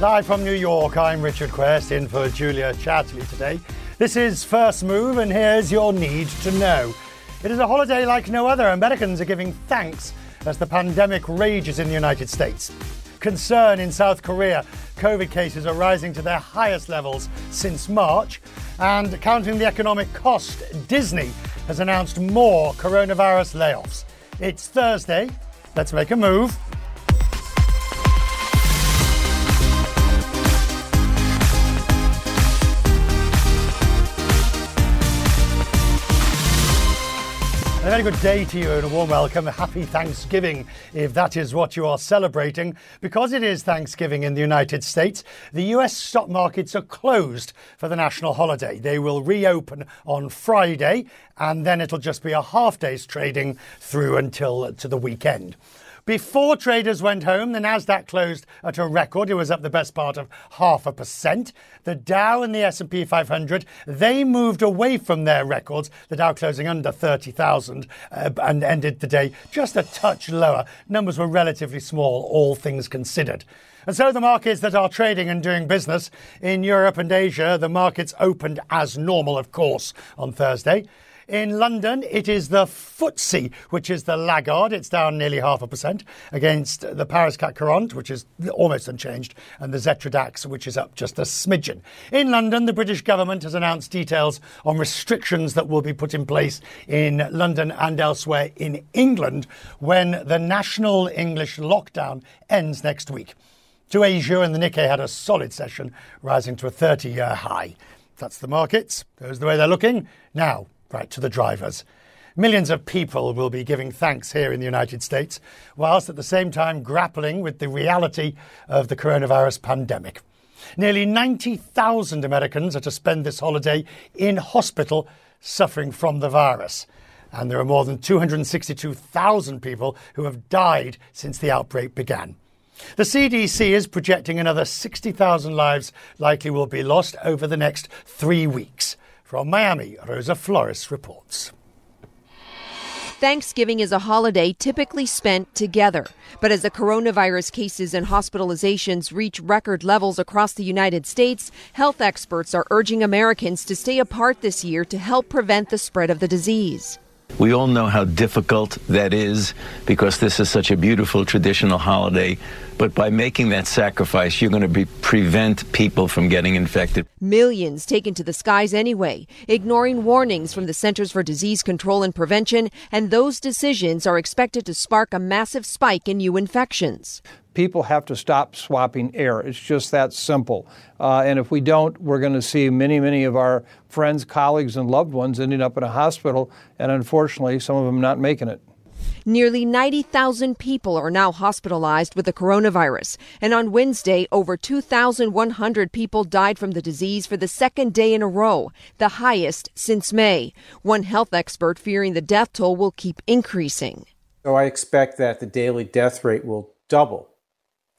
Live from New York, I'm Richard Quest in for Julia Chatterley today. This is First Move, and here's your need to know. It is a holiday like no other. Americans are giving thanks as the pandemic rages in the United States. Concern in South Korea. COVID cases are rising to their highest levels since March. And counting the economic cost, Disney has announced more coronavirus layoffs. It's Thursday. Let's make a move. A very good day to you and a warm welcome. Happy Thanksgiving if that is what you are celebrating. Because it is Thanksgiving in the United States, the US stock markets are closed for the national holiday. They will reopen on Friday and then it'll just be a half day's trading through until to the weekend. Before traders went home, the Nasdaq closed at a record. It was up the best part of half a percent. The Dow and the S&P 500, they moved away from their records. The Dow closing under 30,000 uh, and ended the day just a touch lower. Numbers were relatively small, all things considered. And so the markets that are trading and doing business in Europe and Asia, the markets opened as normal, of course, on Thursday. In London, it is the FTSE, which is the laggard. It's down nearly half a percent against the Paris CAC 40, which is almost unchanged, and the Xetra DAX, which is up just a smidgen. In London, the British government has announced details on restrictions that will be put in place in London and elsewhere in England when the national English lockdown ends next week. To Asia and the Nikkei had a solid session, rising to a 30 year high. That's the markets. Those the way they're looking. Now, right to the drivers. Millions of people will be giving thanks here in the United States, whilst at the same time grappling with the reality of the coronavirus pandemic. Nearly 90,000 Americans are to spend this holiday in hospital suffering from the virus. And there are more than 262,000 people who have died since the outbreak began. The CDC is projecting another 60,000 lives likely will be lost over the next three weeks. From Miami, Rosa Flores reports. Thanksgiving is a holiday typically spent together. But as the coronavirus cases and hospitalizations reach record levels across the United States, health experts are urging Americans to stay apart this year to help prevent the spread of the disease. We all know how difficult that is because this is such a beautiful traditional holiday. But by making that sacrifice, you're going to be, prevent people from getting infected. Millions taken to the skies anyway, ignoring warnings from the Centers for Disease Control and Prevention, and those decisions are expected to spark a massive spike in new infections people have to stop swapping air. It's just that simple. Uh, and if we don't, we're going to see many, many of our friends, colleagues, and loved ones ending up in a hospital, and unfortunately, some of them not making it. Nearly 90,000 people are now hospitalized with the coronavirus. And on Wednesday, over 2,100 people died from the disease for the second day in a row, the highest since May. One health expert fearing the death toll will keep increasing. So I expect that the daily death rate will double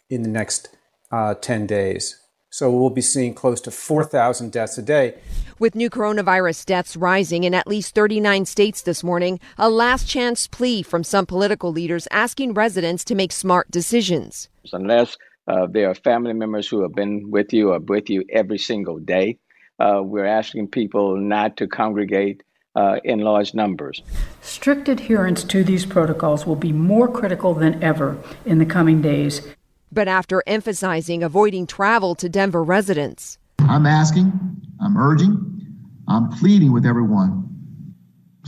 in the next uh, 10 days. So we'll be seeing close to 4,000 deaths a day. With new coronavirus deaths rising in at least 39 states this morning, a last chance plea from some political leaders asking residents to make smart decisions. Unless uh, there are family members who have been with you or with you every single day, uh, we're asking people not to congregate uh, in large numbers. Strict adherence to these protocols will be more critical than ever in the coming days. But after emphasizing avoiding travel to Denver residents, I'm asking, I'm urging, I'm pleading with everyone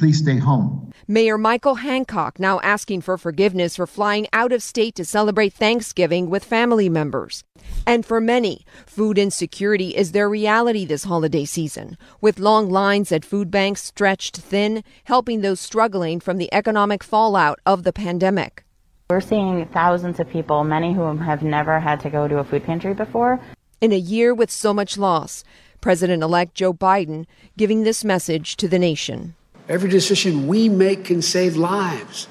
please stay home. Mayor Michael Hancock now asking for forgiveness for flying out of state to celebrate Thanksgiving with family members. And for many, food insecurity is their reality this holiday season, with long lines at food banks stretched thin, helping those struggling from the economic fallout of the pandemic. We're seeing thousands of people, many whom have never had to go to a food pantry before. In a year with so much loss, President elect Joe Biden giving this message to the nation. Every decision we make can save lives.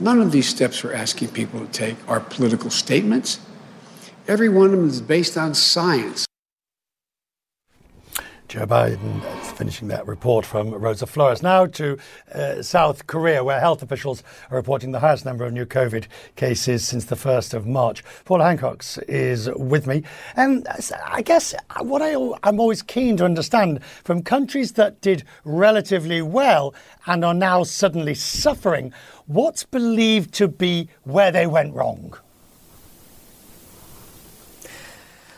None of these steps we're asking people to take are political statements. Every one of them is based on science. Joe Biden uh, finishing that report from Rosa Flores. Now to uh, South Korea, where health officials are reporting the highest number of new COVID cases since the 1st of March. Paula Hancocks is with me. Um, and I guess uh, what I, I'm always keen to understand from countries that did relatively well and are now suddenly suffering, what's believed to be where they went wrong?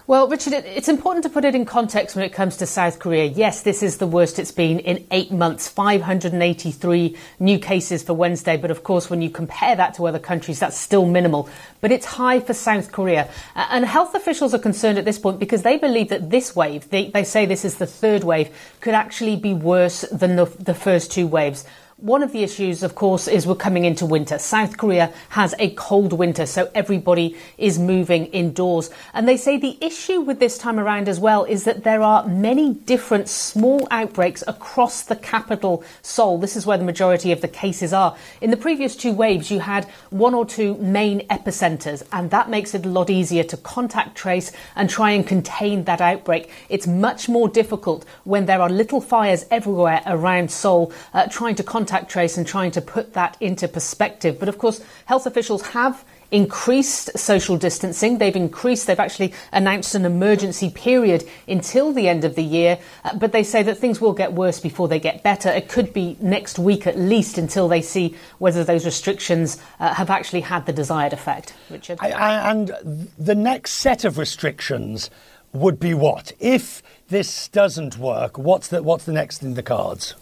Well, Richard, it's important to put it in context when it comes to South Korea. Yes, this is the worst it's been in eight months 583 new cases for Wednesday. But of course, when you compare that to other countries, that's still minimal. But it's high for South Korea. And health officials are concerned at this point because they believe that this wave, they, they say this is the third wave, could actually be worse than the, the first two waves. One of the issues, of course, is we're coming into winter. South Korea has a cold winter, so everybody is moving indoors. And they say the issue with this time around as well is that there are many different small outbreaks across the capital, Seoul. This is where the majority of the cases are. In the previous two waves, you had one or two main epicenters, and that makes it a lot easier to contact trace and try and contain that outbreak. It's much more difficult when there are little fires everywhere around Seoul, uh, trying to contact contact trace and trying to put that into perspective. But of course, health officials have increased social distancing. They've increased, they've actually announced an emergency period until the end of the year, uh, but they say that things will get worse before they get better. It could be next week at least until they see whether those restrictions uh, have actually had the desired effect. Richard? I, I, and the next set of restrictions would be what? If this doesn't work, what's the, what's the next in the cards?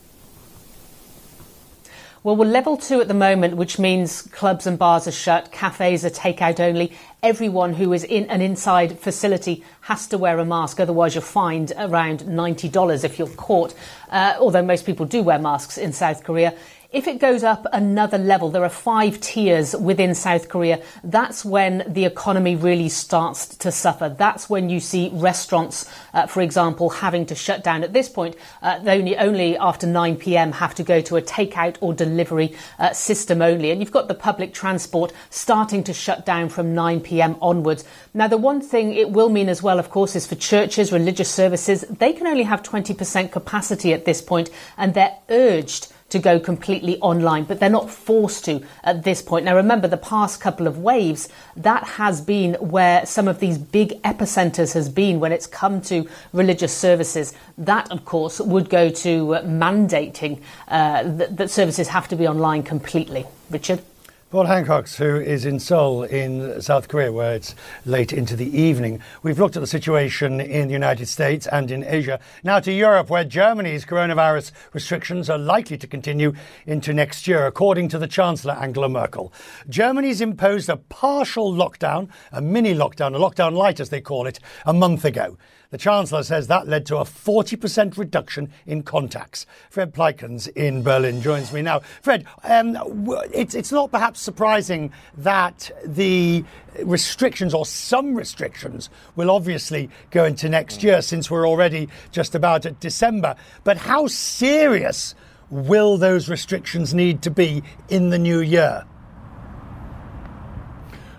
Well, we're level two at the moment, which means clubs and bars are shut, cafes are takeout only. Everyone who is in an inside facility has to wear a mask, otherwise, you're fined around $90 if you're caught. Uh, although most people do wear masks in South Korea. If it goes up another level, there are five tiers within South Korea. That's when the economy really starts to suffer. That's when you see restaurants, uh, for example, having to shut down. At this point, uh, only, only after 9 p.m. have to go to a takeout or delivery uh, system only. And you've got the public transport starting to shut down from 9 p.m. onwards. Now, the one thing it will mean as well, of course, is for churches, religious services, they can only have 20% capacity at this point, and they're urged to go completely online, but they're not forced to at this point. Now, remember, the past couple of waves, that has been where some of these big epicenters has been when it's come to religious services. That, of course, would go to mandating uh, that, that services have to be online completely. Richard? Paula Hancocks, who is in Seoul in South Korea, where it's late into the evening. We've looked at the situation in the United States and in Asia. Now to Europe, where Germany's coronavirus restrictions are likely to continue into next year, according to the Chancellor Angela Merkel. Germany's imposed a partial lockdown, a mini lockdown, a lockdown light as they call it, a month ago. The Chancellor says that led to a 40% reduction in contacts. Fred Pleitgen's in Berlin joins me now. Fred, um, it's, it's not perhaps surprising that the restrictions or some restrictions will obviously go into next year since we're already just about at December. But how serious will those restrictions need to be in the new year?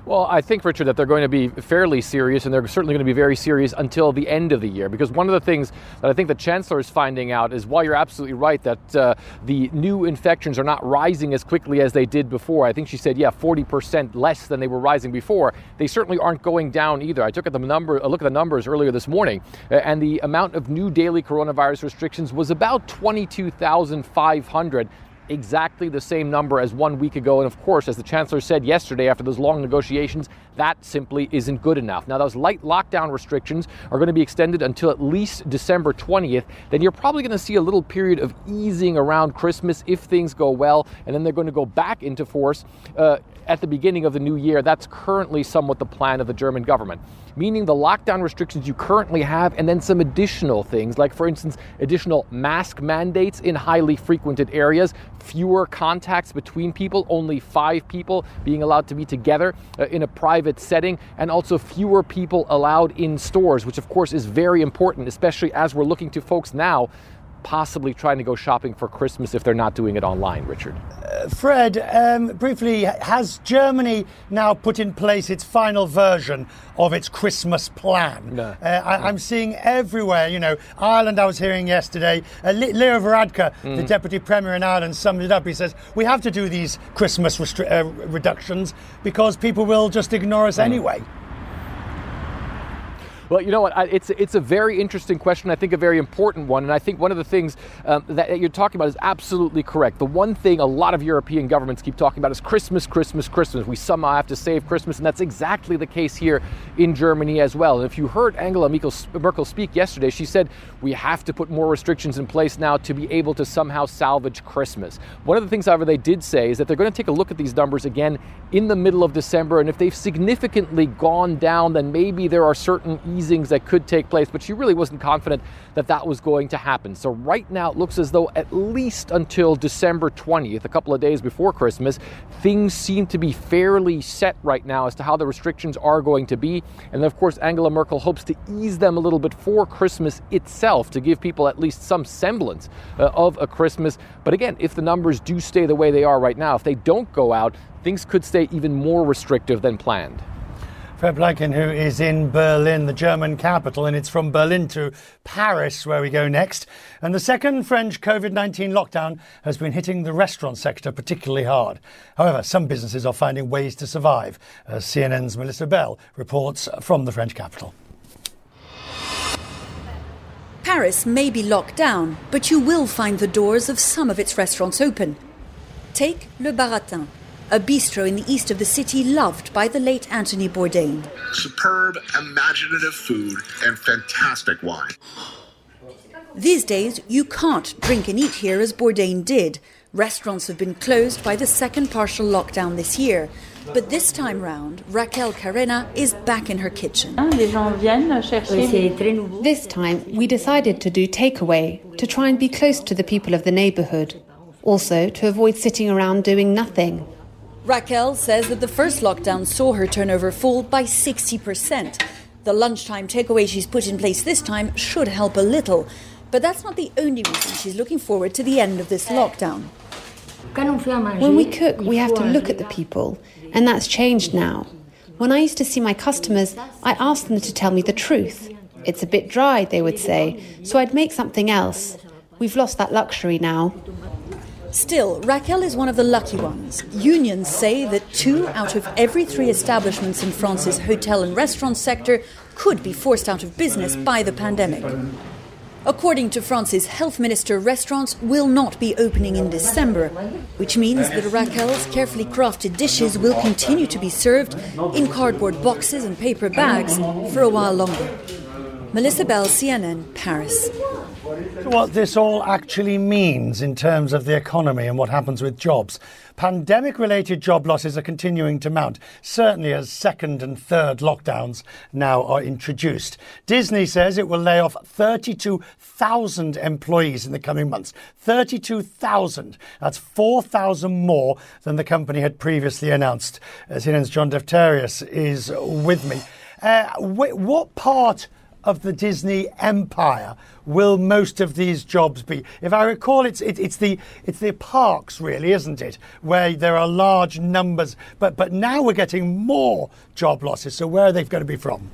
Well, I think, Richard, that they're going to be fairly serious, and they're certainly going to be very serious until the end of the year. Because one of the things that I think the Chancellor is finding out is while you're absolutely right that uh, the new infections are not rising as quickly as they did before. I think she said, yeah, 40% less than they were rising before. They certainly aren't going down either. I took at the number, a look at the numbers earlier this morning, uh, and the amount of new daily coronavirus restrictions was about 22,500 exactly the same number as one week ago. And of course, as the Chancellor said yesterday after those long negotiations, that simply isn't good enough. Now, those light lockdown restrictions are going to be extended until at least December 20th. Then you're probably going to see a little period of easing around Christmas if things go well, and then they're going to go back into force uh, at the beginning of the new year. That's currently somewhat the plan of the German government, meaning the lockdown restrictions you currently have, and then some additional things, like, for instance, additional mask mandates in highly frequented areas, fewer contacts between people, only five people being allowed to be together uh, in a private setting, and also fewer people allowed in stores, which, of course, is very important, especially as we're looking to folks now possibly trying to go shopping for Christmas if they're not doing it online, Richard. Uh, Fred, um, briefly, has Germany now put in place its final version of its Christmas plan? No. Uh, I, am seeing everywhere, you know, Ireland, I was hearing yesterday, uh, Leo Varadkar, mm. the Deputy Premier in Ireland, summed it up. He says, We have to do these Christmas restri- uh, reductions because people will just ignore us mm. anyway. Well, you know what? I, it's it's a very interesting question. I think a very important one, and I think one of the things um, that you're talking about is absolutely correct. The one thing a lot of European governments keep talking about is Christmas, Christmas, Christmas. We somehow have to save Christmas, and that's exactly the case here in Germany as well. And if you heard Angela Merkel speak yesterday, she said we have to put more restrictions in place now to be able to somehow salvage Christmas. One of the things, however, they did say is that they're going to take a look at these numbers again in the middle of December, and if they've significantly gone down, then maybe there are certain easings that could take place, but she really wasn't confident that that was going to happen. So right now it looks as though at least until December 20th, a couple of days before Christmas, things seem to be fairly set right now as to how the restrictions are going to be. And of course, Angela Merkel hopes to ease them a little bit for Christmas itself to give people at least some semblance uh, of a Christmas. But again, if the numbers do stay the way they are right now, if they don't go out, things could stay even more restrictive than planned. Fred Pleitgen, who is in Berlin, the German capital, and it's from Berlin to Paris where we go next. And the second French COVID 19 lockdown has been hitting the restaurant sector particularly hard. However, some businesses are finding ways to survive, as CNN's Melissa Bell reports from the French capital. Paris may be locked down, but you will find the doors of some of its restaurants open. Take Le Baratin, a bistro in the east of the city loved by the late Anthony Bourdain. Superb, imaginative food and fantastic wine. These days, you can't drink and eat here as Bourdain did. Restaurants have been closed by the second partial lockdown this year. But this time round, Raquel Carena is back in her kitchen. This time, we decided to do takeaway to try and be close to the people of the neighborhood. Also, to avoid sitting around doing nothing. Raquel says that the first lockdown saw her turnover fall by 60%. The lunchtime takeaway she's put in place this time should help a little. But that's not the only reason she's looking forward to the end of this lockdown. When we cook, we have to look at the people, and that's changed now. When I used to see my customers, I asked them to tell me the truth. It's a bit dry, they would say, so I'd make something else. We've lost that luxury now. Still, Raquel is one of the lucky ones. Unions say that two out of every three establishments in France's hotel and restaurant sector could be forced out of business by the pandemic. According to France's health minister, restaurants will not be opening in December, which means that Raquel's carefully crafted dishes will continue to be served in cardboard boxes and paper bags for a while longer. Melissa Bell, CNN, Paris what this all actually means in terms of the economy and what happens with jobs. Pandemic related job losses are continuing to mount, certainly as second and third lockdowns now are introduced. Disney says it will lay off 32,000 employees in the coming months. 32,000. That's 4,000 more than the company had previously announced. CNN's John Defterios is with me. Uh, what part of the Disney empire will most of these jobs be? If I recall, it's it, it's the it's the parks, really, isn't it, where there are large numbers. But but now we're getting more job losses. So where are they going to be from?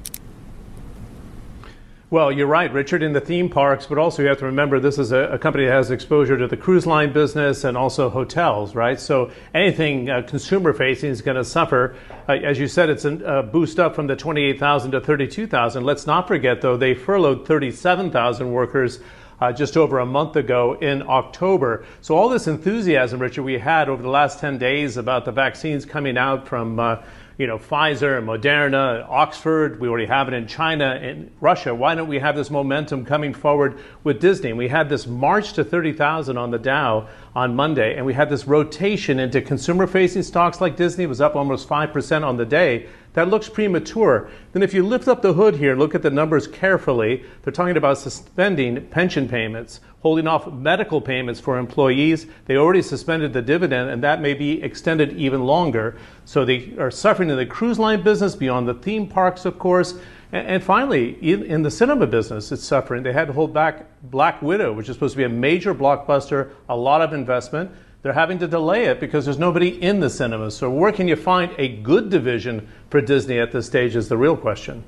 Well, you're right, Richard, in the theme parks, but also you have to remember this is a, a company that has exposure to the cruise line business and also hotels, right? So anything uh, consumer facing is going to suffer. Uh, as you said, it's a uh, boost up from the 28,000 to 32,000. Let's not forget, though, they furloughed 37,000 workers. Uh, just over a month ago in October. So, all this enthusiasm, Richard, we had over the last 10 days about the vaccines coming out from uh, you know, Pfizer, and Moderna, Oxford. We already have it in China and Russia. Why don't we have this momentum coming forward with Disney? And we had this march to 30,000 on the Dow on Monday, and we had this rotation into consumer facing stocks like Disney, it was up almost 5% on the day. That looks premature. Then, if you lift up the hood here, and look at the numbers carefully, they're talking about suspending pension payments, holding off medical payments for employees. They already suspended the dividend, and that may be extended even longer. So, they are suffering in the cruise line business, beyond the theme parks, of course. And, finally, in, in, the cinema business, it's suffering. They had to hold back Black Widow, which is supposed to be a major blockbuster, a lot of investment. They're having to delay it because there's nobody in the cinemas. So, where can you find a good division for Disney at this stage is the real question.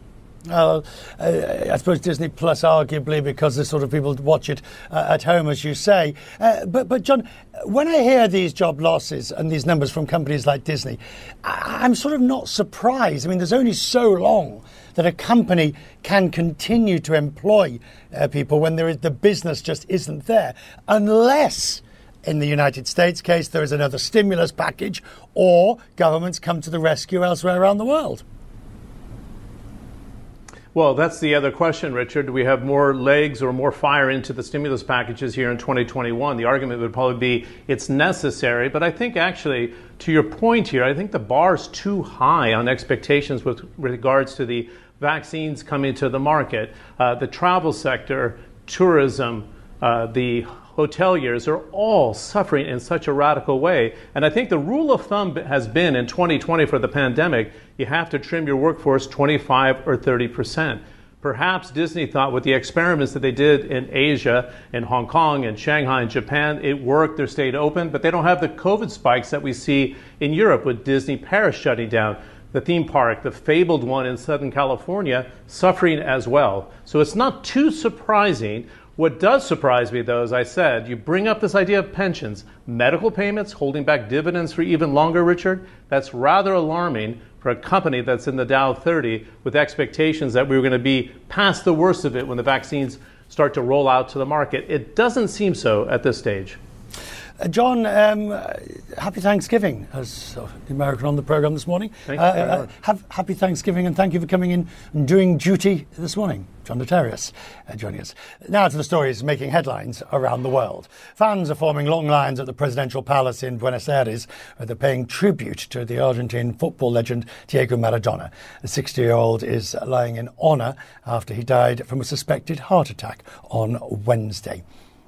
Uh, I suppose Disney Plus, arguably, because the sort of people watch it uh, at home, as you say. Uh, but, but John, when I hear these job losses and these numbers from companies like Disney, I, am sort of not surprised. I mean, there's only so long that a company can continue to employ uh, people when there is, the business just isn't there, unless in the United States case there is another stimulus package or governments come to the rescue elsewhere around the world. Well, that's the other question, Richard. Do we have more legs or more fire into the stimulus packages here in 2021? The argument would probably be it's necessary, but I think actually, to your point here, I think the bar is too high on expectations with regards to the vaccines coming to the market. Uh, the travel sector, tourism, uh, the hoteliers are all suffering in such a radical way. And I think the rule of thumb has been in 2020 for the pandemic, you have to trim your workforce 25 or 30 percent. Perhaps Disney thought with the experiments that they did in Asia, in Hong Kong, in Shanghai, and Japan, it worked, they stayed open, but they don't have the COVID spikes that we see in Europe with Disney Paris shutting down the theme park, the fabled one in Southern California, suffering as well. So it's not too surprising what does surprise me, though, as I said, you bring up this idea of pensions, medical payments, holding back dividends for even longer, Richard. That's rather alarming for a company that's in the Dow 30 with expectations that we were going to be past the worst of it when the vaccines start to roll out to the market. It doesn't seem so at this stage. Uh, John, um, happy Thanksgiving as uh, the American on the program this morning. Thank you. Uh, have, happy Thanksgiving and thank you for coming in and doing duty this morning. John Defterios uh, joining us. Now to the stories making headlines around the world. Fans are forming long lines at the presidential palace in Buenos Aires where they're paying tribute to the Argentine football legend Diego Maradona. The 60 year old is lying in honour after he died from a suspected heart attack on Wednesday.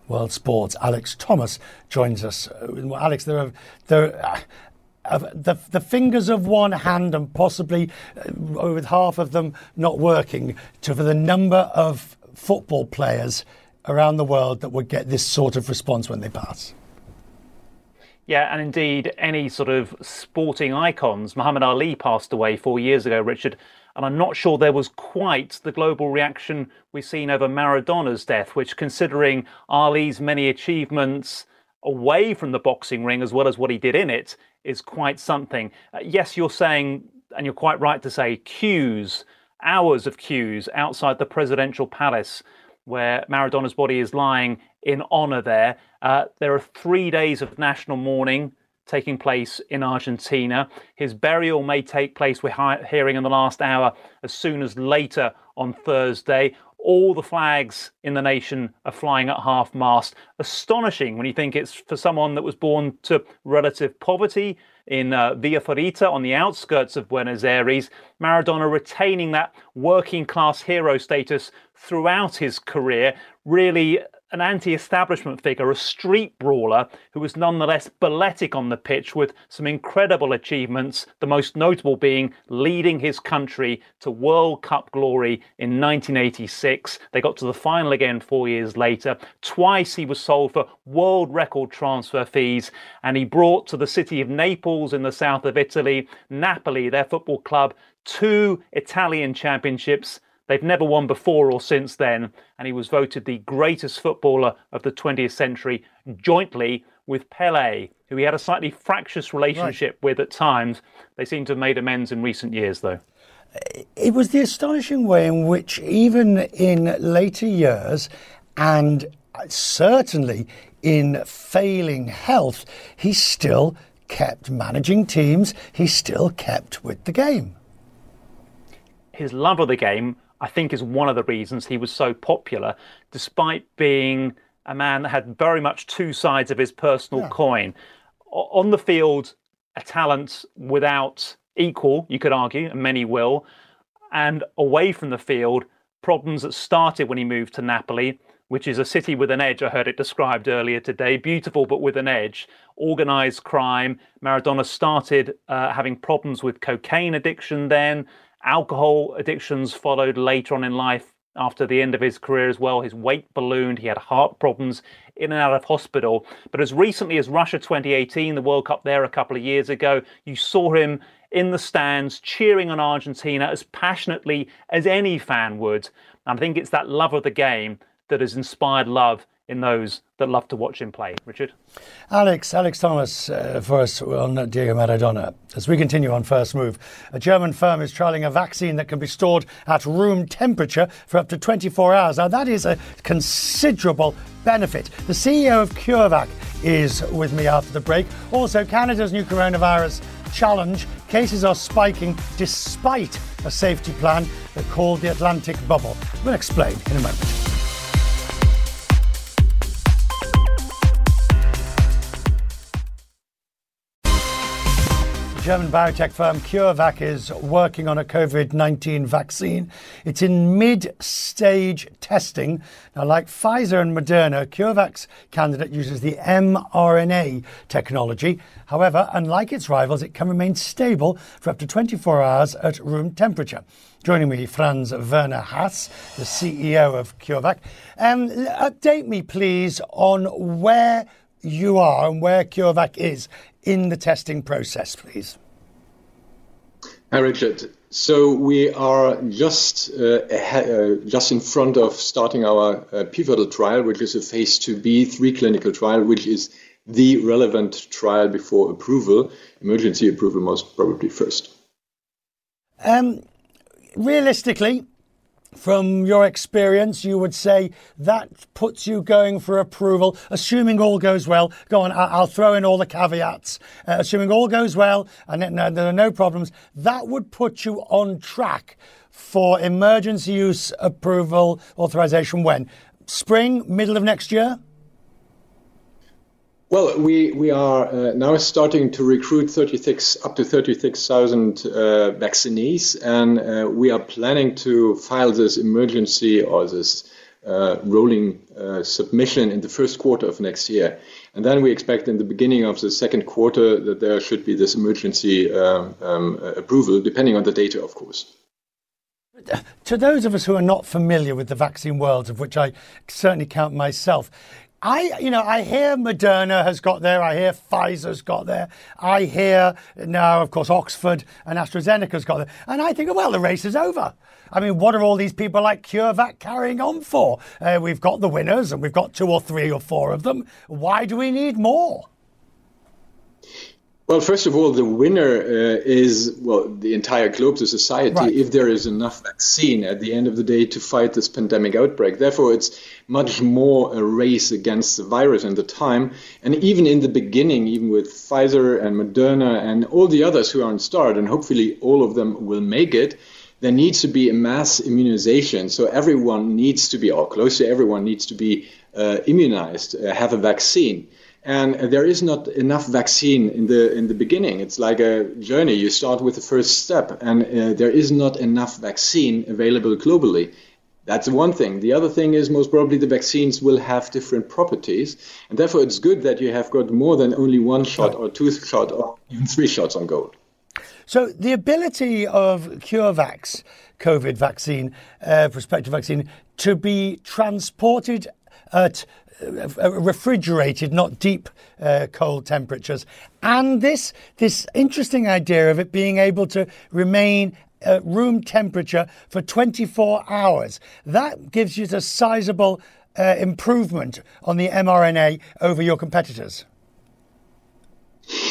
World Sports. Alex Thomas joins us. Uh, Alex, there are there. Uh, the, the fingers of one hand and possibly uh, with half of them not working to for the number of football players around the world that would get this sort of response when they pass. Yeah, and indeed, any sort of sporting icons. Muhammad Ali passed away four years ago, Richard, and I'm not sure there was quite the global reaction we've seen over Maradona's death, which, considering Ali's many achievements away from the boxing ring as well as what he did in it, is quite something. Uh, yes, you're saying, and you're quite right to say, queues, hours of queues outside the presidential palace where Maradona's body is lying in honour there. Uh, there are three days of national mourning taking place in Argentina. His burial may take place, we're hearing in the last hour, as soon as later on Thursday. All the flags in the nation are flying at half mast. Astonishing when you think it's for someone that was born to relative poverty in uh, Villa Fiorita on the outskirts of Buenos Aires. Maradona retaining that working class hero status throughout his career, really an anti establishment figure, a street brawler who was nonetheless balletic on the pitch with some incredible achievements, the most notable being leading his country to World Cup glory in 1986. They got to the final again four years later. Twice he was sold for world record transfer fees, and he brought to the city of Naples in the south of Italy, Napoli, their football club, two Italian championships They've never won before or since then, and he was voted the greatest footballer of the 20th century jointly with Pele, who he had a slightly fractious relationship right. with at times. They seem to have made amends in recent years, though. It was the astonishing way in which, even in later years, and certainly in failing health, he still kept managing teams, he still kept with the game. His love of the game I think is one of the reasons he was so popular, despite being a man that had very much two sides of his personal yeah. coin. On the field, a talent without equal, you could argue, and many will. And away from the field, problems that started when he moved to Napoli, which is a city with an edge. I heard it described earlier today. Beautiful, but with an edge. Organized crime. Maradona started uh, having problems with cocaine addiction then Alcohol addictions followed later on in life after the end of his career as well. His weight ballooned, he had heart problems in and out of hospital. But as recently as Russia 2018, the World Cup there a couple of years ago, you saw him in the stands cheering on Argentina as passionately as any fan would. And I think it's that love of the game that has inspired love in those that love to watch him play. Richard? Alex, Alex Thomas uh, for us on Diego Maradona. As we continue on First Move, a German firm is trialling a vaccine that can be stored at room temperature for up to 24 hours. Now, that is a considerable benefit. The CEO of CureVac is with me after the break. Also, Canada's new coronavirus challenge. Cases are spiking despite a safety plan called the Atlantic Bubble. We'll explain in a moment. German biotech firm CureVac is working on a COVID 19 vaccine. It's in mid stage testing. Now, like Pfizer and Moderna, CureVac's candidate uses the mRNA technology. However, unlike its rivals, it can remain stable for up to 24 hours at room temperature. Joining me, Franz Werner Haas, the CEO of CureVac. Um, update me, please, on where you are and where CureVac is in the testing process, please? Hi, Richard. So we are just uh, uh, just in front of starting our uh, pivotal trial, which is a phase 2b, three clinical trial, which is the relevant trial before approval, emergency approval most probably first. Um, realistically, from your experience, you would say that puts you going for approval, assuming all goes well. Go on, I'll throw in all the caveats. Uh, assuming all goes well and there are no problems, that would put you on track for emergency use approval authorization when? Spring, middle of next year? Well, we, we are uh, now starting to recruit 36 up to 36,000 uh, vaccinees, and uh, we are planning to file this emergency or this uh, rolling uh, submission in the first quarter of next year. And then we expect in the beginning of the second quarter that there should be this emergency uh, um, approval, depending on the data, of course. To those of us who are not familiar with the vaccine world, of which I certainly count myself, I, you know, I hear Moderna has got there. I hear Pfizer's got there. I hear now, of course, Oxford and AstraZeneca's got there. And I think, well, the race is over. I mean, what are all these people like CureVac carrying on for? Uh, we've got the winners and we've got two or three or four of them. Why do we need more? Well, first of all, the winner uh, is well the entire globe, the society. Right. If there is enough vaccine at the end of the day to fight this pandemic outbreak, therefore it's much more a race against the virus in the time. And even in the beginning, even with Pfizer and Moderna and all the others who are on start, and hopefully all of them will make it, there needs to be a mass immunization. So everyone needs to be, or close to everyone needs to be uh, immunized, uh, have a vaccine and there is not enough vaccine in the in the beginning. It's like a journey. You start with the first step, and uh, there is not enough vaccine available globally. That's one thing. The other thing is most probably the vaccines will have different properties, and therefore it's good that you have got more than only one shot or two shot or even three shots on goal. So the ability of CureVac's COVID vaccine, uh, prospective vaccine, to be transported at refrigerated, not deep uh, cold temperatures. And this this interesting idea of it being able to remain at room temperature for 24 hours. That gives you a sizable uh, improvement on the mRNA over your competitors.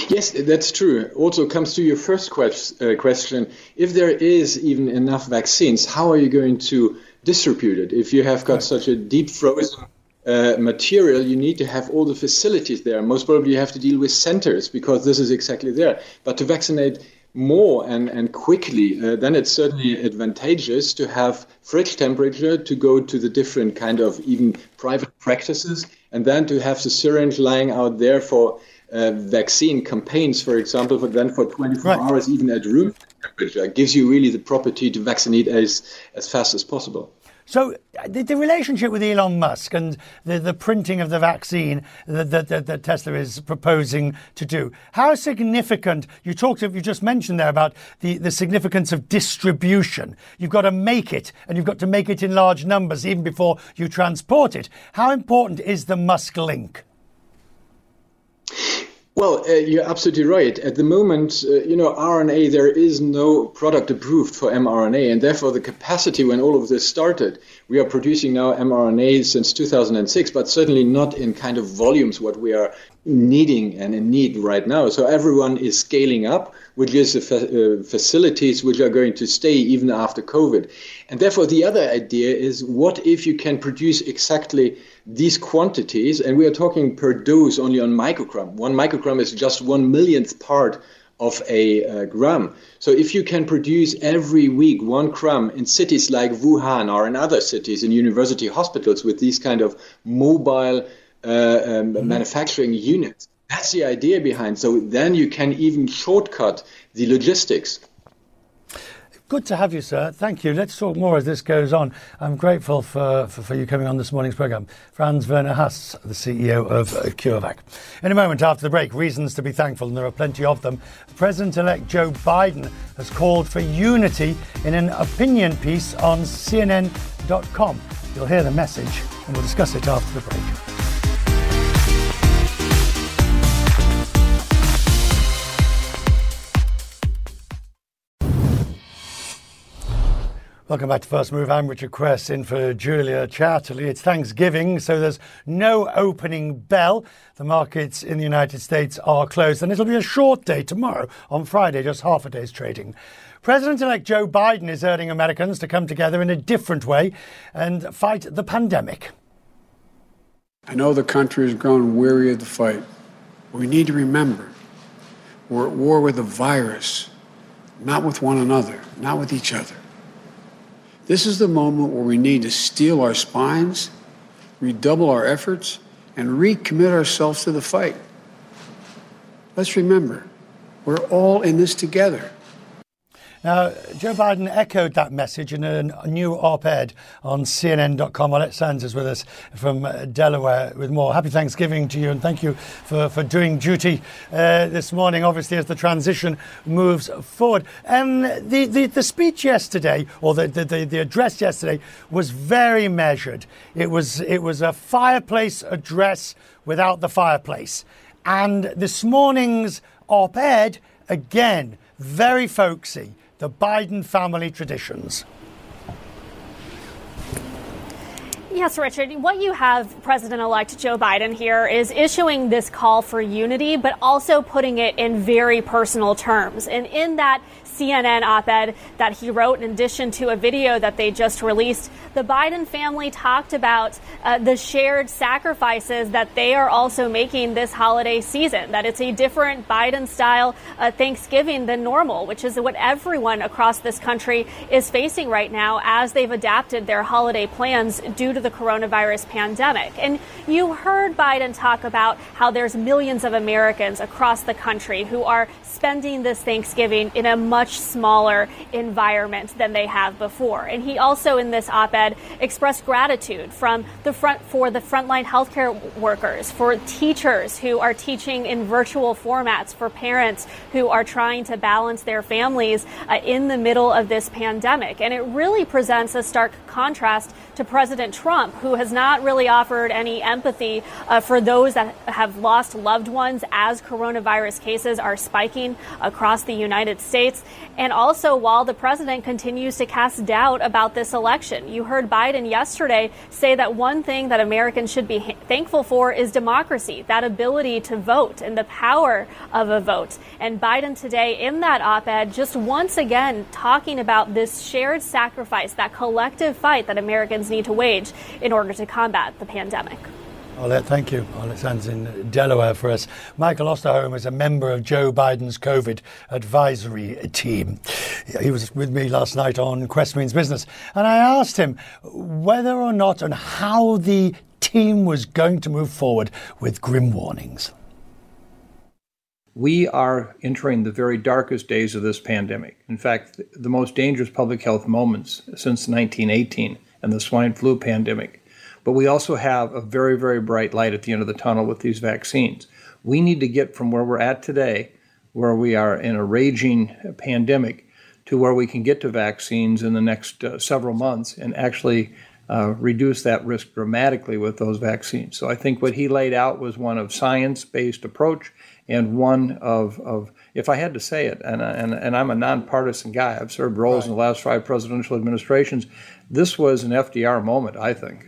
Yes, that's true. Also comes to your first quest, uh, question. If there is even enough vaccines, how are you going to distribute it? If you have got such a deep frozen uh, material, you need to have all the facilities there. Most probably, you have to deal with centers because this is exactly there. But to vaccinate more and, and quickly, uh, then it's certainly advantageous to have fridge temperature to go to the different kind of even private practices, and then to have the syringe lying out there for uh, vaccine campaigns, for example, but then for 24 right. hours, even at room temperature, gives you really the property to vaccinate as, as fast as possible. So uh, the, the, relationship with Elon Musk and the, the printing of the vaccine that, that, that, Tesla is proposing to do, how significant, you talked, you just mentioned there about the, the significance of distribution. You've got to make it and you've got to make it in large numbers even before you transport it. How important is the Musk link? Well, uh, you're absolutely right. At the moment, uh, you know, RNA, there is no product approved for mRNA, and therefore the capacity when all of this started, we are producing now mRNA since 2006, but certainly not in kind of volumes what we are needing and in need right now. So everyone is scaling up, which is the fa- uh, facilities which are going to stay even after COVID. And therefore, the other idea is what if you can produce exactly these quantities, and we are talking per dose only on microgram. One microgram is just one millionth part of a uh, gram. So if you can produce every week one gram in cities like Wuhan or in other cities in university hospitals with these kind of mobile uh, um, mm-hmm. manufacturing units, that's the idea behind. So then you can even shortcut the logistics. Good to have you, sir. Thank you. Let's talk more as this goes on. I'm grateful for, for, for you coming on this morning's programme. Franz Werner Haas, the CEO of uh, CureVac. In a moment after the break, reasons to be thankful, and there are plenty of them. President elect Joe Biden has called for unity in an opinion piece on CNN.com. You'll hear the message, and we'll discuss it after the break. Welcome back to First Move. I'm Richard Quest in for Julia Chatterley. It's Thanksgiving, so there's no opening bell. The markets in the United States are closed, and it'll be a short day tomorrow on Friday, just half a day's trading. President elect Joe Biden is urging Americans to come together in a different way and fight the pandemic. I know the country has grown weary of the fight. We need to remember we're at war with a virus, not with one another, not with each other. This is the moment where we need to steel our spines, redouble our efforts, and recommit ourselves to the fight. Let's remember, we're all in this together. Now, Joe Biden echoed that message in a new op ed on CNN.com. Arlette Saenz is with us from uh, Delaware with more. Happy Thanksgiving to you and thank you for, for doing duty uh, this morning, obviously, as the transition moves forward. And the, the, the speech yesterday, or the, the, the address yesterday, was very measured. It was, it was a fireplace address without the fireplace. And this morning's op ed, again, very folksy the Biden family traditions. Yes, Richard. What you have President elect Joe Biden here is issuing this call for unity, but also putting it in very personal terms. And in that CNN op ed that he wrote, in addition to a video that they just released, the Biden family talked about uh, the shared sacrifices that they are also making this holiday season, that it's a different Biden style uh, Thanksgiving than normal, which is what everyone across this country is facing right now as they've adapted their holiday plans due to the coronavirus pandemic. And you heard Biden talk about how there's millions of Americans across the country who are spending this Thanksgiving in a much smaller environment than they have before. And he also, in this op ed, expressed gratitude from the front for the frontline healthcare workers, for teachers who are teaching in virtual formats, for parents who are trying to balance their families uh, in the middle of this pandemic. And it really presents a stark contrast to President Trump, who has not really offered any empathy uh, for those that have lost loved ones as coronavirus cases are spiking across the United States. And also, while the president continues to cast doubt about this election, you heard Biden yesterday say that one thing that Americans should be thankful for is democracy, that ability to vote and the power of a vote. And Biden today, in that op ed, just once again talking about this shared sacrifice, that collective fight that Americans need to wage in order to combat the pandemic. Arlette, thank you. Arlette Saenz in Delaware for us. Michael Osterholm is a member of Joe Biden's COVID advisory team. He was with me last night on Quest Means Business, and I asked him whether or not and how the team was going to move forward with grim warnings. We are entering the very darkest days of this pandemic. In fact, the most dangerous public health moments since 1918 and the swine flu pandemic. But we also have a very, very bright light at the end of the tunnel with these vaccines. We need to get from where we're at today, where we are in a raging pandemic, to where we can get to vaccines in the next uh, several months and actually uh, reduce that risk dramatically with those vaccines. So I think what he laid out was one of science-based approach and one of, of if I had to say it, and, and, and I'm a nonpartisan guy, I've served roles right. in the last five presidential administrations, this was an FDR moment, I think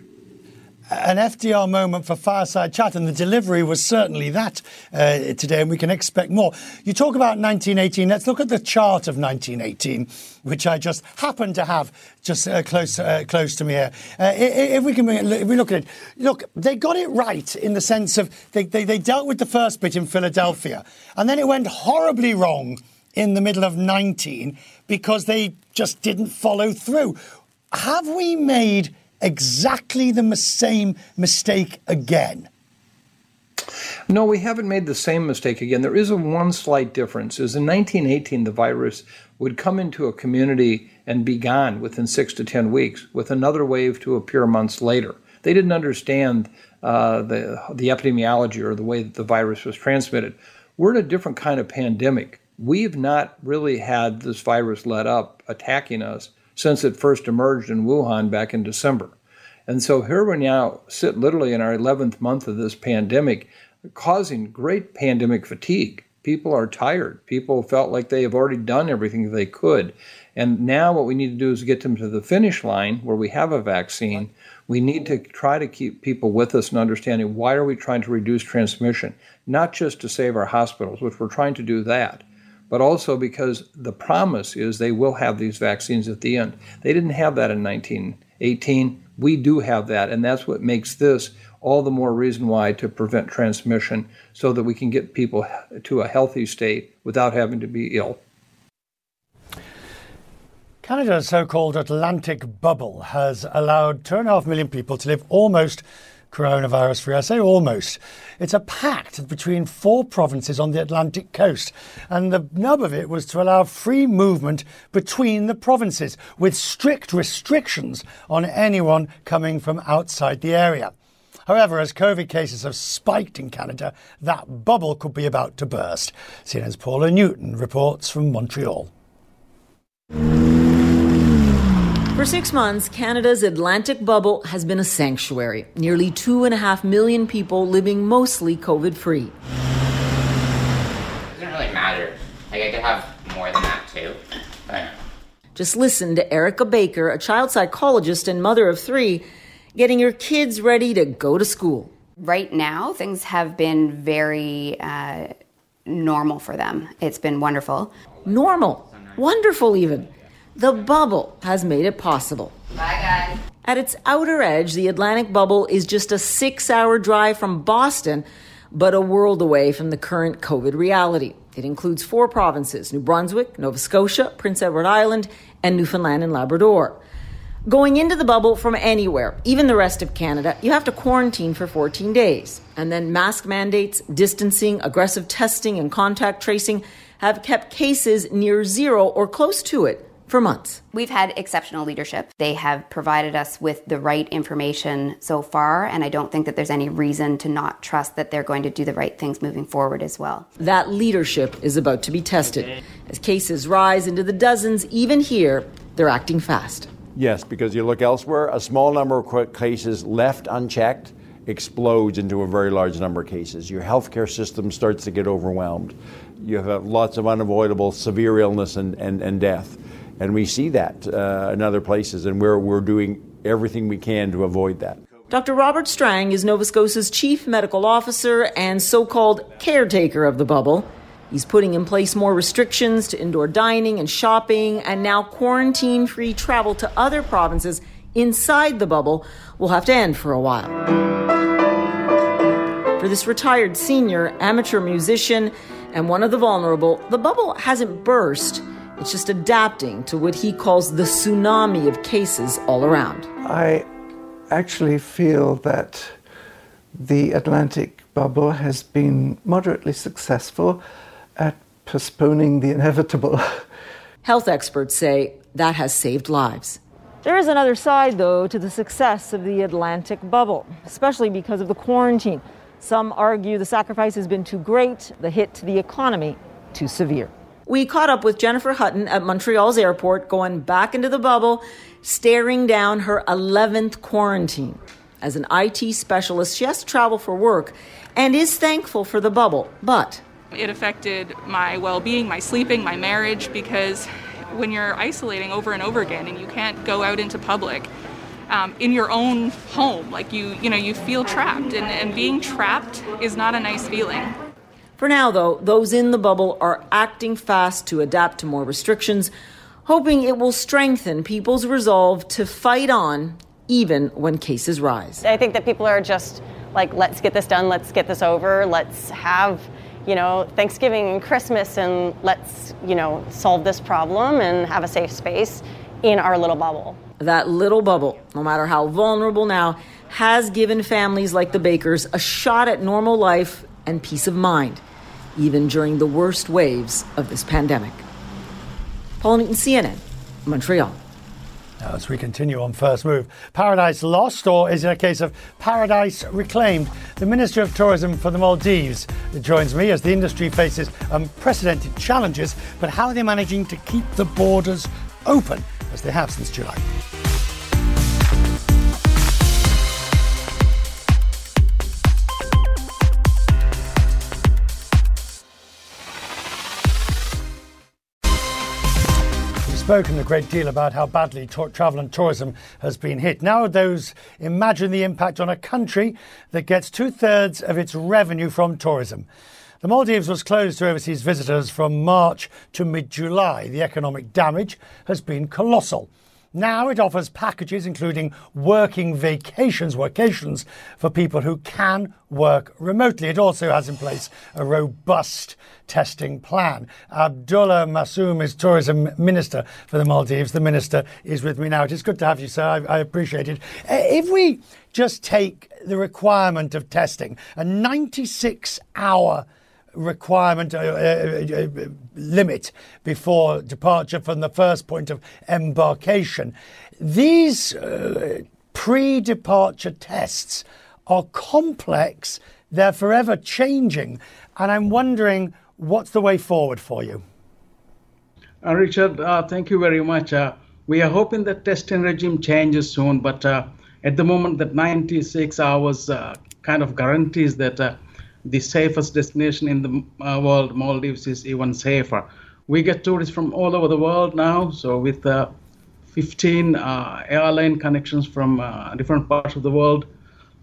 an FDR moment for Fireside Chat, and the delivery was certainly that uh, today, and we can expect more. You talk about 1918. Let's look at the chart of 1918, which I just happen to have just uh, close uh, close to me here. Uh, if we can, if we look at it, look, they got it right in the sense of they, they, they dealt with the first bit in Philadelphia, and then it went horribly wrong in the middle of 19 because they just didn't follow through. Have we made exactly the same mistake again? No, we haven't made the same mistake again. There is a one slight difference. Is in 1918 the virus would come into a community and be gone within six to ten weeks, with another wave to appear months later. They didn't understand uh, the the epidemiology or the way that the virus was transmitted. We're in a different kind of pandemic. We've not really had this virus let up attacking us since it first emerged in Wuhan back in December. And so here we now sit literally in our 11th month of this pandemic, causing great pandemic fatigue. People are tired. People felt like they have already done everything they could. And now what we need to do is get them to the finish line where we have a vaccine. We need to try to keep people with us and understanding why are we trying to reduce transmission, not just to save our hospitals, which we're trying to do that, but also because the promise is they will have these vaccines at the end. They didn't have that in 1918. We do have that, and that's what makes this all the more reason why to prevent transmission so that we can get people to a healthy state without having to be ill. Canada's so called Atlantic bubble has allowed 2.5 million people to live almost coronavirus free. I say almost. It's a pact between four provinces on the Atlantic coast. And the nub of it was to allow free movement between the provinces with strict restrictions on anyone coming from outside the area. However, as COVID cases have spiked in Canada, that bubble could be about to burst. CNN's Paula Newton reports from Montreal. For six months, Canada's Atlantic bubble has been a sanctuary. Nearly two and a half million people living mostly COVID free. It doesn't really matter. Like, I could have more than that too. But... Just listen to Erica Baker, a child psychologist and mother of three, getting her kids ready to go to school. Right now, things have been very uh, normal for them. It's been wonderful. Normal. Wonderful, even. The bubble has made it possible. Bye, guys. At its outer edge, the Atlantic bubble is just a six hour drive from Boston, but a world away from the current COVID reality. It includes four provinces New Brunswick, Nova Scotia, Prince Edward Island, and Newfoundland and Labrador. Going into the bubble from anywhere, even the rest of Canada, you have to quarantine for 14 days. And then mask mandates, distancing, aggressive testing, and contact tracing have kept cases near zero or close to it for months. We've had exceptional leadership. They have provided us with the right information so far, and I don't think that there's any reason to not trust that they're going to do the right things moving forward as well. That leadership is about to be tested. As cases rise into the dozens, even here, they're acting fast. Yes, because you look elsewhere, a small number of cases left unchecked explodes into a very large number of cases. Your healthcare system starts to get overwhelmed. You have lots of unavoidable severe illness and, and, and death. And we see that uh, in other places, and we're, we're doing everything we can to avoid that. Dr. Robert Strang is Nova Scotia's chief medical officer and so called caretaker of the bubble. He's putting in place more restrictions to indoor dining and shopping, and now quarantine free travel to other provinces inside the bubble will have to end for a while. For this retired senior, amateur musician, and one of the vulnerable, the bubble hasn't burst. It's just adapting to what he calls the tsunami of cases all around. I actually feel that the Atlantic bubble has been moderately successful at postponing the inevitable. Health experts say that has saved lives. There is another side, though, to the success of the Atlantic bubble, especially because of the quarantine. Some argue the sacrifice has been too great, the hit to the economy too severe. We caught up with Jennifer Hutton at Montreal's airport, going back into the bubble, staring down her 11th quarantine. As an IT specialist, she has to travel for work and is thankful for the bubble, but it affected my well being, my sleeping, my marriage, because when you're isolating over and over again and you can't go out into public, um, in your own home. Like you, you know, you feel trapped, and, and being trapped is not a nice feeling. For now, though, those in the bubble are acting fast to adapt to more restrictions, hoping it will strengthen people's resolve to fight on even when cases rise. I think that people are just like, let's get this done, let's get this over, let's have you know, Thanksgiving and Christmas and let's, you know, solve this problem and have a safe space in our little bubble. That little bubble, no matter how vulnerable now, has given families like the Bakers a shot at normal life and peace of mind, even during the worst waves of this pandemic. Paula Newton, CNN, Montreal. Now, as we continue on First Move, paradise lost, or is it a case of paradise reclaimed? The Minister of Tourism for the Maldives joins me as the industry faces unprecedented challenges, but how are they managing to keep the borders open as they have since July? Spoken a great deal about how badly travel and tourism has been hit. Now, those imagine the impact on a country that gets two thirds of its revenue from tourism. The Maldives was closed to overseas visitors from March to mid July. The economic damage has been colossal. Now it offers packages including working vacations, workations for people who can work remotely. It also has in place a robust testing plan. Abdulla Mausoom is tourism minister for the Maldives. The minister is with me now. It is good to have you, sir. I, I appreciate it. Uh, if we just take the requirement of testing, a 96 hour requirement uh, uh, uh, limit before departure from the first point of embarkation. These uh, pre departure tests are complex, they're forever changing, and I'm wondering what's the way forward for you? Uh, Richard, uh, thank you very much. we are hoping the testing regime changes soon, but at the moment, that 96 hours kind of guarantees that the safest destination in the uh, world, Maldives, is even safer. We get tourists from all over the world now, so with uh, 15 uh, airline connections from uh, different parts of the world,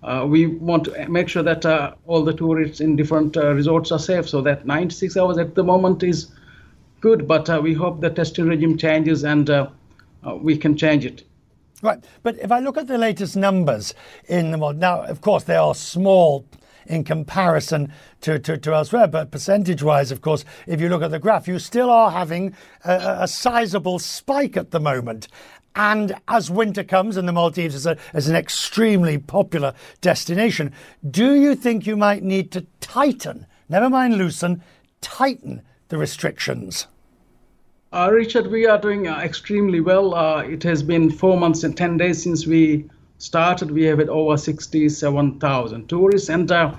uh, we want to make sure that uh, all the tourists in different resorts are safe. So that 96 hours at the moment is good, but we hope the testing regime changes and we can change it. Right, but if I look at the latest numbers in the world, now, of course, they are small in comparison to, to, to elsewhere. But percentage wise, of course, if you look at the graph, you still are having a, a sizable spike at the moment. And as winter comes and the Maldives is, a, is an extremely popular destination, do you think you might need to tighten, never mind loosen, tighten the restrictions? Uh, Richard, we are doing uh, extremely well. Uh, it has been four months and 10 days since we started, we have it over 67,000 tourists, and uh,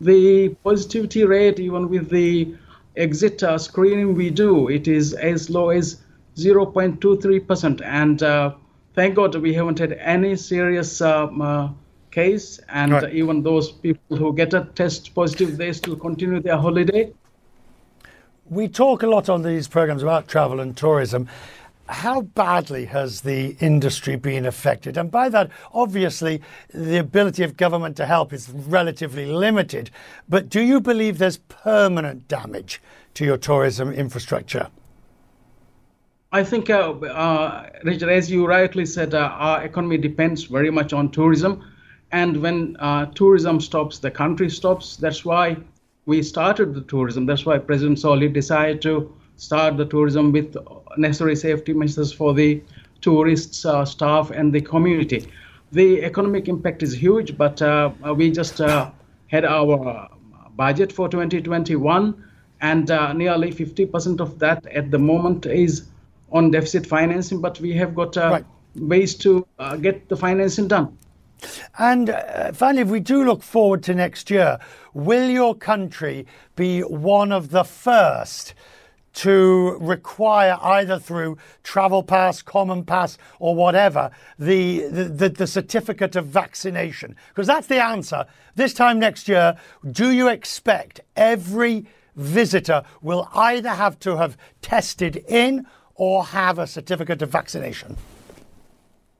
the positivity rate, even with the exit uh, screening we do, it is as low as 0.23%. And uh, thank God we haven't had any serious um, uh, case, and right. even those people who get a test positive, they still continue their holiday. We talk a lot on these programs about travel and tourism how badly has the industry been affected? And by that, obviously, the ability of government to help is relatively limited. But do you believe there's permanent damage to your tourism infrastructure? I think, uh, uh, Richard, as you rightly said, uh, our economy depends very much on tourism. And when uh, tourism stops, the country stops. That's why we started the tourism. That's why President Solih decided to start the tourism with necessary safety measures for the tourists, uh, staff, and the community. The economic impact is huge, but uh, we just uh, had our budget for 2021, and uh, nearly 50% of that at the moment is on deficit financing. But we have got uh, right. ways to uh, get the financing done. And uh, finally, if we do look forward to next year, will your country be one of the first to require either through travel pass, common pass, or whatever the, the, the, certificate of vaccination? Because that's the answer. This time next year, do you expect every visitor will either have to have tested in or have a certificate of vaccination?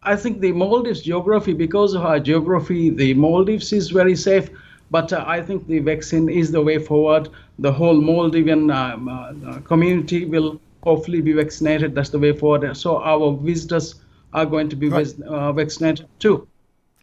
I think the Maldives geography, because of our geography, the Maldives is very safe. But uh, I think the vaccine is the way forward. The whole Maldivian um, uh, community will hopefully be vaccinated. That's the way forward. So our visitors are going to be right. uh, vaccinated too.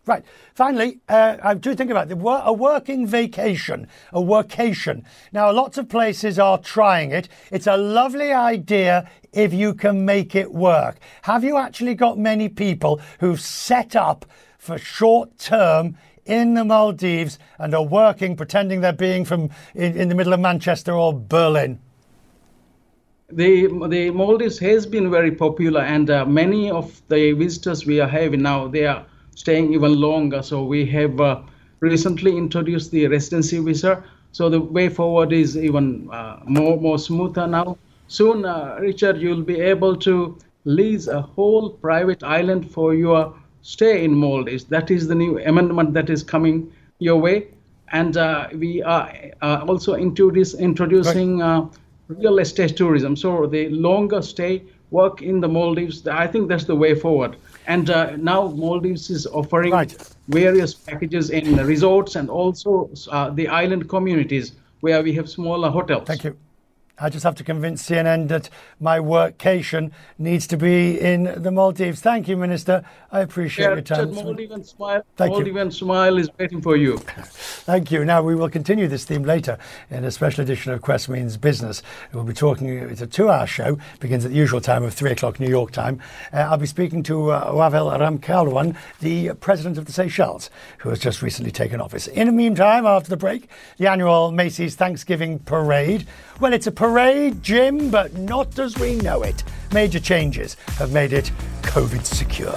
Right. Finally, uh, I do think about it. A working vacation, a workation. Now, lots of places are trying it. It's a lovely idea if you can make it work. Have you actually got many people who've set up for short term in the Maldives and are working, pretending they're being from in, in the middle of Manchester or Berlin? The, the Maldives has been very popular, and uh, many of the visitors we are having now, they are staying even longer. So we have uh, recently introduced the residency visa. So the way forward is even uh, more more smoother now. Soon, uh, Richard, you'll be able to lease a whole private island for your stay in Maldives. That is the new amendment that is coming your way. And uh, we are uh, also into this introducing uh, real estate tourism. So the longer stay work in the Maldives, I think that's the way forward. And uh, now Maldives is offering right. various packages in resorts and also uh, the island communities where we have smaller hotels. Thank you. I just have to convince CNN that my workcation needs to be in the Maldives. Thank you, Minister. I appreciate yeah, your time. Maldivian smile. Thank Maldivian you. smile is waiting for you. Thank you. Now we will continue this theme later in a special edition of Quest Means Business. We'll be talking. It's a two-hour show. Begins at the usual time of three o'clock New York time. Uh, I'll be speaking to uh, Wavel Ramkalawan, the president of the Seychelles, who has just recently taken office. In the meantime, after the break, the annual Macy's Thanksgiving Parade. Well, it's a parade, Jim, but not as we know it. Major changes have made it COVID secure.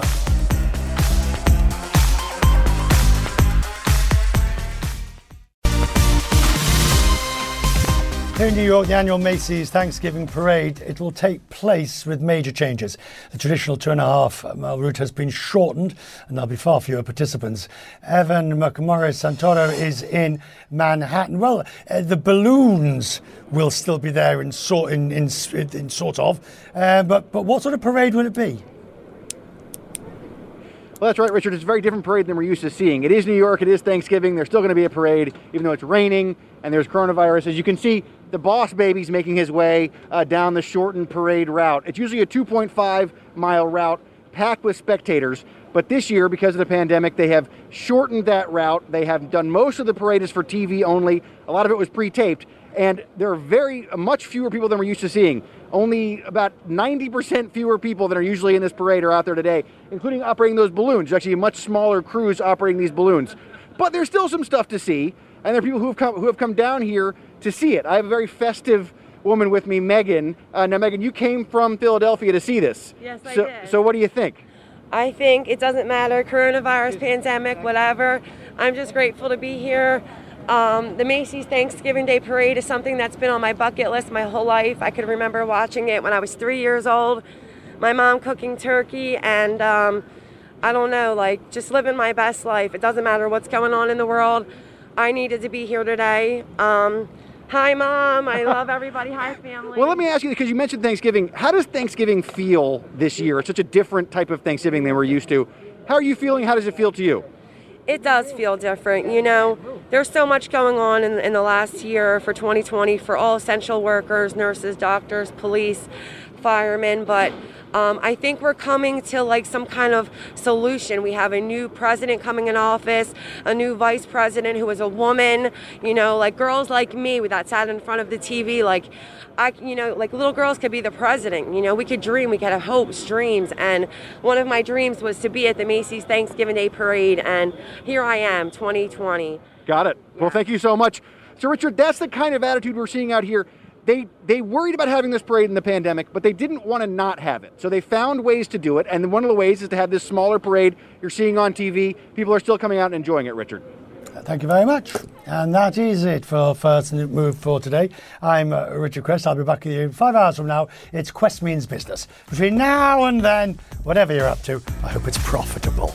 Here in New York, the annual Macy's Thanksgiving Parade, it will take place with major changes. The traditional two and a half mile route has been shortened and there'll be far fewer participants. Evan McMorris Santoro is in Manhattan. Well, uh, the balloons will still be there in sort, in, in, in sort of, uh, but, but what sort of parade will it be? Well, that's right, Richard. It's a very different parade than we're used to seeing. It is New York, it is Thanksgiving. There's still going to be a parade, even though it's raining and there's coronavirus. As you can see, the Boss Baby's making his way uh, down the shortened parade route. It's usually a 2.5 mile route packed with spectators. But this year, because of the pandemic, they have shortened that route. They have done most of the parade is for TV only. A lot of it was pre-taped, and there are very much fewer people than we're used to seeing. Only about 90% fewer people than are usually in this parade are out there today, including operating those balloons. There's actually a much smaller crews operating these balloons. But there's still some stuff to see, and there are people who have come who have come down here to see it. I have a very festive woman with me, Megan. Uh, now, Megan, you came from Philadelphia to see this. Yes, I so, did. So, what do you think? I think it doesn't matter, coronavirus, pandemic, whatever. I'm just grateful to be here. Um, the Macy's Thanksgiving Day Parade is something that's been on my bucket list my whole life. I could remember watching it when I was three years old. My mom cooking turkey, and um, I don't know, like just living my best life. It doesn't matter what's going on in the world. I needed to be here today. Um, Hi, Mom. I love everybody. Hi, family. Well, let me ask you because you mentioned Thanksgiving. How does Thanksgiving feel this year? It's such a different type of Thanksgiving than we're used to. How are you feeling? How does it feel to you? It does feel different. You know, there's so much going on in, in the last year for 2020 for all essential workers, nurses, doctors, police, firemen, but um, I think we're coming to like some kind of solution. We have a new president coming in office, a new vice president who is a woman, you know, like girls like me that sat in front of the TV, like, I, you know, like little girls could be the president. You know, we could dream, we could have hopes, dreams. And one of my dreams was to be at the Macy's Thanksgiving Day Parade. And here I am, 2020. Got it. Yeah. Well, thank you so much. So, Richard, that's the kind of attitude we're seeing out here they they worried about having this parade in the pandemic, but they didn't want to not have it. So they found ways to do it, and one of the ways is to have this smaller parade you're seeing on TV. People are still coming out and enjoying it, Richard. Thank you very much. And that is it for First Move for today. I'm uh, Richard Quest. I'll be back with you in five hours from now. It's Quest Means Business. Between now and then, whatever you're up to, I hope it's profitable.